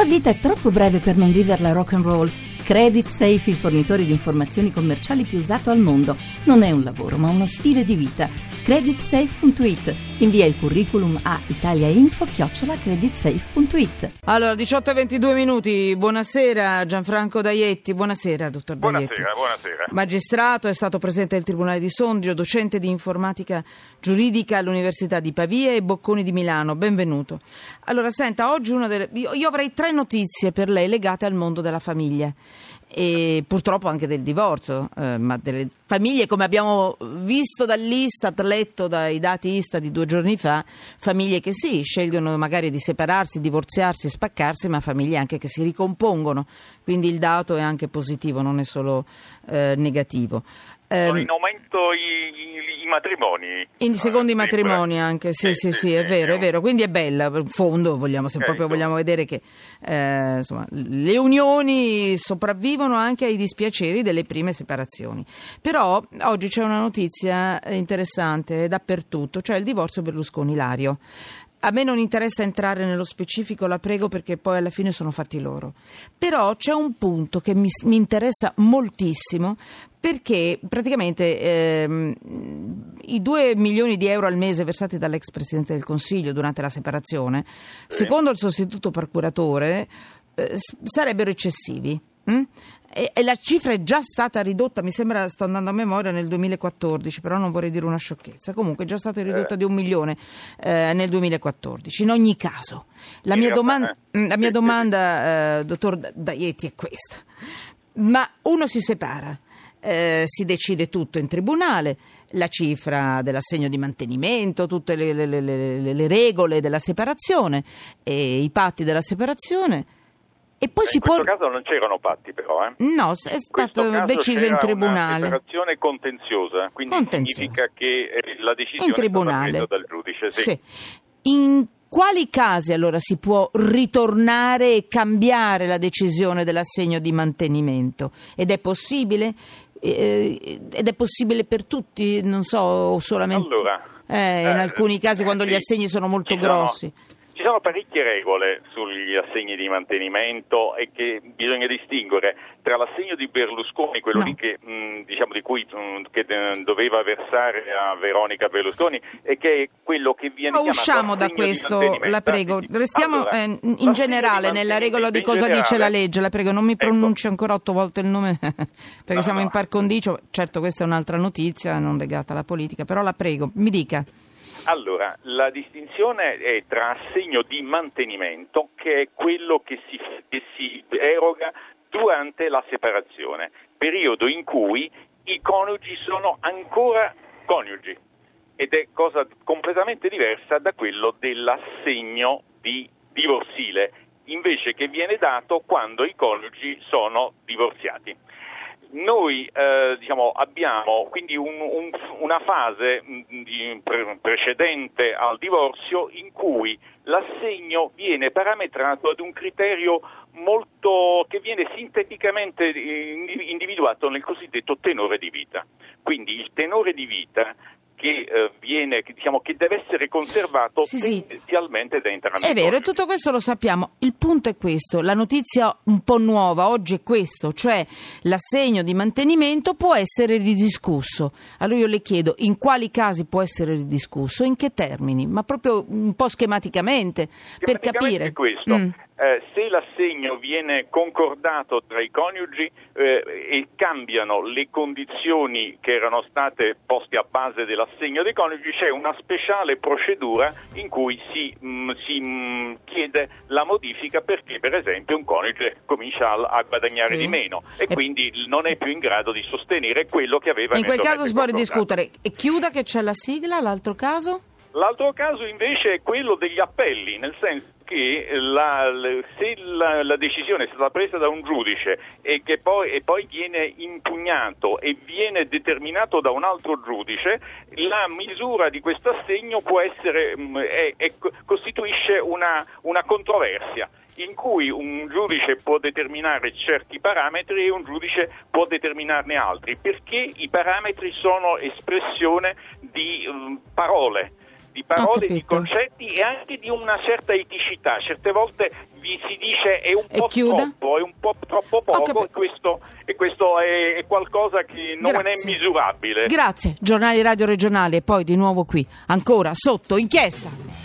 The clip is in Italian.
La vita è troppo breve per non viverla rock and roll. Credit Safe, il fornitore di informazioni commerciali più usato al mondo, non è un lavoro, ma uno stile di vita. Creditsafe.it. Invia il curriculum a italiainfo-creditsafe.it. Allora, 18 e 22 minuti. Buonasera Gianfranco Daietti. Buonasera, dottor Daietti. Buonasera, buonasera. Magistrato, è stato presente al Tribunale di Sondrio, docente di informatica giuridica all'Università di Pavia e Bocconi di Milano. Benvenuto. Allora, senta, oggi una delle... io, io avrei tre notizie per lei legate al mondo della famiglia e purtroppo anche del divorzio, eh, ma delle famiglie come abbiamo visto dall'Istat, letto dai dati Istat di due giorni fa, famiglie che sì, scelgono magari di separarsi, divorziarsi, spaccarsi, ma famiglie anche che si ricompongono, quindi il dato è anche positivo, non è solo eh, negativo. Sono in aumento i, i, i matrimoni. In secondi Ah, matrimoni sembra. anche, sì, sì, sì, è vero, è vero. Quindi è bella, in fondo, vogliamo, se Eh, proprio vogliamo vedere che eh, insomma, le unioni sopravvivono anche ai dispiaceri delle prime separazioni. Però oggi c'è una notizia interessante dappertutto, cioè il divorzio Berlusconi-Lario. A me non interessa entrare nello specifico, la prego, perché poi alla fine sono fatti loro. Però c'è un punto che mi, mi interessa moltissimo perché praticamente ehm, i 2 milioni di euro al mese versati dall'ex Presidente del Consiglio durante la separazione, secondo il sostituto procuratore, eh, sarebbero eccessivi. Mm? E, e la cifra è già stata ridotta, mi sembra, sto andando a memoria, nel 2014, però non vorrei dire una sciocchezza. Comunque è già stata ridotta di un milione eh, nel 2014. In ogni caso, la mia, realtà, doman- eh. mm, la mia domanda, eh, dottor Da- Daietti, è questa. Ma uno si separa, eh, si decide tutto in tribunale, la cifra dell'assegno di mantenimento, tutte le- le- le- le regole della separazione e i patti della separazione. E poi si in può... questo caso non c'erano patti però, eh. No, è stato deciso in tribunale. Una separazione contenziosa, quindi Contenziosa. significa che eh, la decisione In è stata tribunale. presa dal giudice. Sì. Sì. In quali casi allora si può ritornare e cambiare la decisione dell'assegno di mantenimento? Ed è possibile? Eh, ed è possibile per tutti? Non so, solamente... Allora, Eh, in eh, alcuni casi quando gli assegni sono molto sono- grossi. Sono parecchie regole sugli assegni di mantenimento e che bisogna distinguere tra l'assegno di Berlusconi, quello No. lì che, mh, diciamo di cui mh, che, eh, doveva versare a Veronica Berlusconi e che è quello che viene Ma usciamo da questo, la prego. Restiamo Allora, eh, in generale nella regola di cosa in dice la generale- legge. La prego, non mi Ecco. pronunci ancora otto volte il nome perché No, siamo no. in par condicio. Certo, questa è un'altra notizia non legata alla politica, però la prego, mi dica. Allora, la distinzione è tra assegno di mantenimento, che è quello che si, che si eroga durante la separazione, periodo in cui i coniugi sono ancora coniugi ed è cosa completamente diversa da quello dell'assegno di divorzile, invece che viene dato quando i coniugi sono divorziati. Noi eh, diciamo, abbiamo quindi un- un- una fase mh, di- pre- precedente al divorzio in cui l'assegno viene parametrato ad un criterio molto, che viene sinteticamente eh, indi- individuato nel cosiddetto tenore di vita. Quindi il tenore di vita che, eh, viene, che, diciamo, che deve essere conservato Sì, sì. tendenzialmente da entrambi È vero, e tutto questo lo sappiamo. Il punto è questo, la notizia un po' nuova oggi è questo, cioè l'assegno di mantenimento può essere ridiscusso. Allora io le chiedo in quali casi può essere ridiscusso, in che termini, ma proprio un po' schematicamente per Schematicamente capire. è questo. Mm. Eh, se l'assegno viene concordato tra i coniugi eh, e cambiano le condizioni che erano state poste a base dell'assegno dei coniugi, c'è una speciale procedura in cui si, mh, si, mh, chiede la modifica perché per esempio un coniuge comincia a, a guadagnare Sì. di meno e, E- quindi non è più in grado di sostenere quello che aveva In quel caso si può ridiscutere. E chiuda che c'è la sigla, l'altro caso? L'altro caso invece è quello degli appelli, nel senso che la- se la, la decisione è stata presa da un giudice e che poi, e poi viene impugnato e viene determinato da un altro giudice, la misura di questo assegno può essere, mh, è- è- costituisce una, una controversia in cui un giudice può determinare certi parametri e un giudice può determinarne altri, perché i parametri sono espressione di mh, parole di parole, di concetti e anche di una certa eticità. Certe volte vi si dice è un po' troppo, è un po' troppo poco e questo, e questo è, è, qualcosa che non Grazie. è misurabile. Grazie, giornali radio regionali e poi di nuovo qui, ancora sotto inchiesta.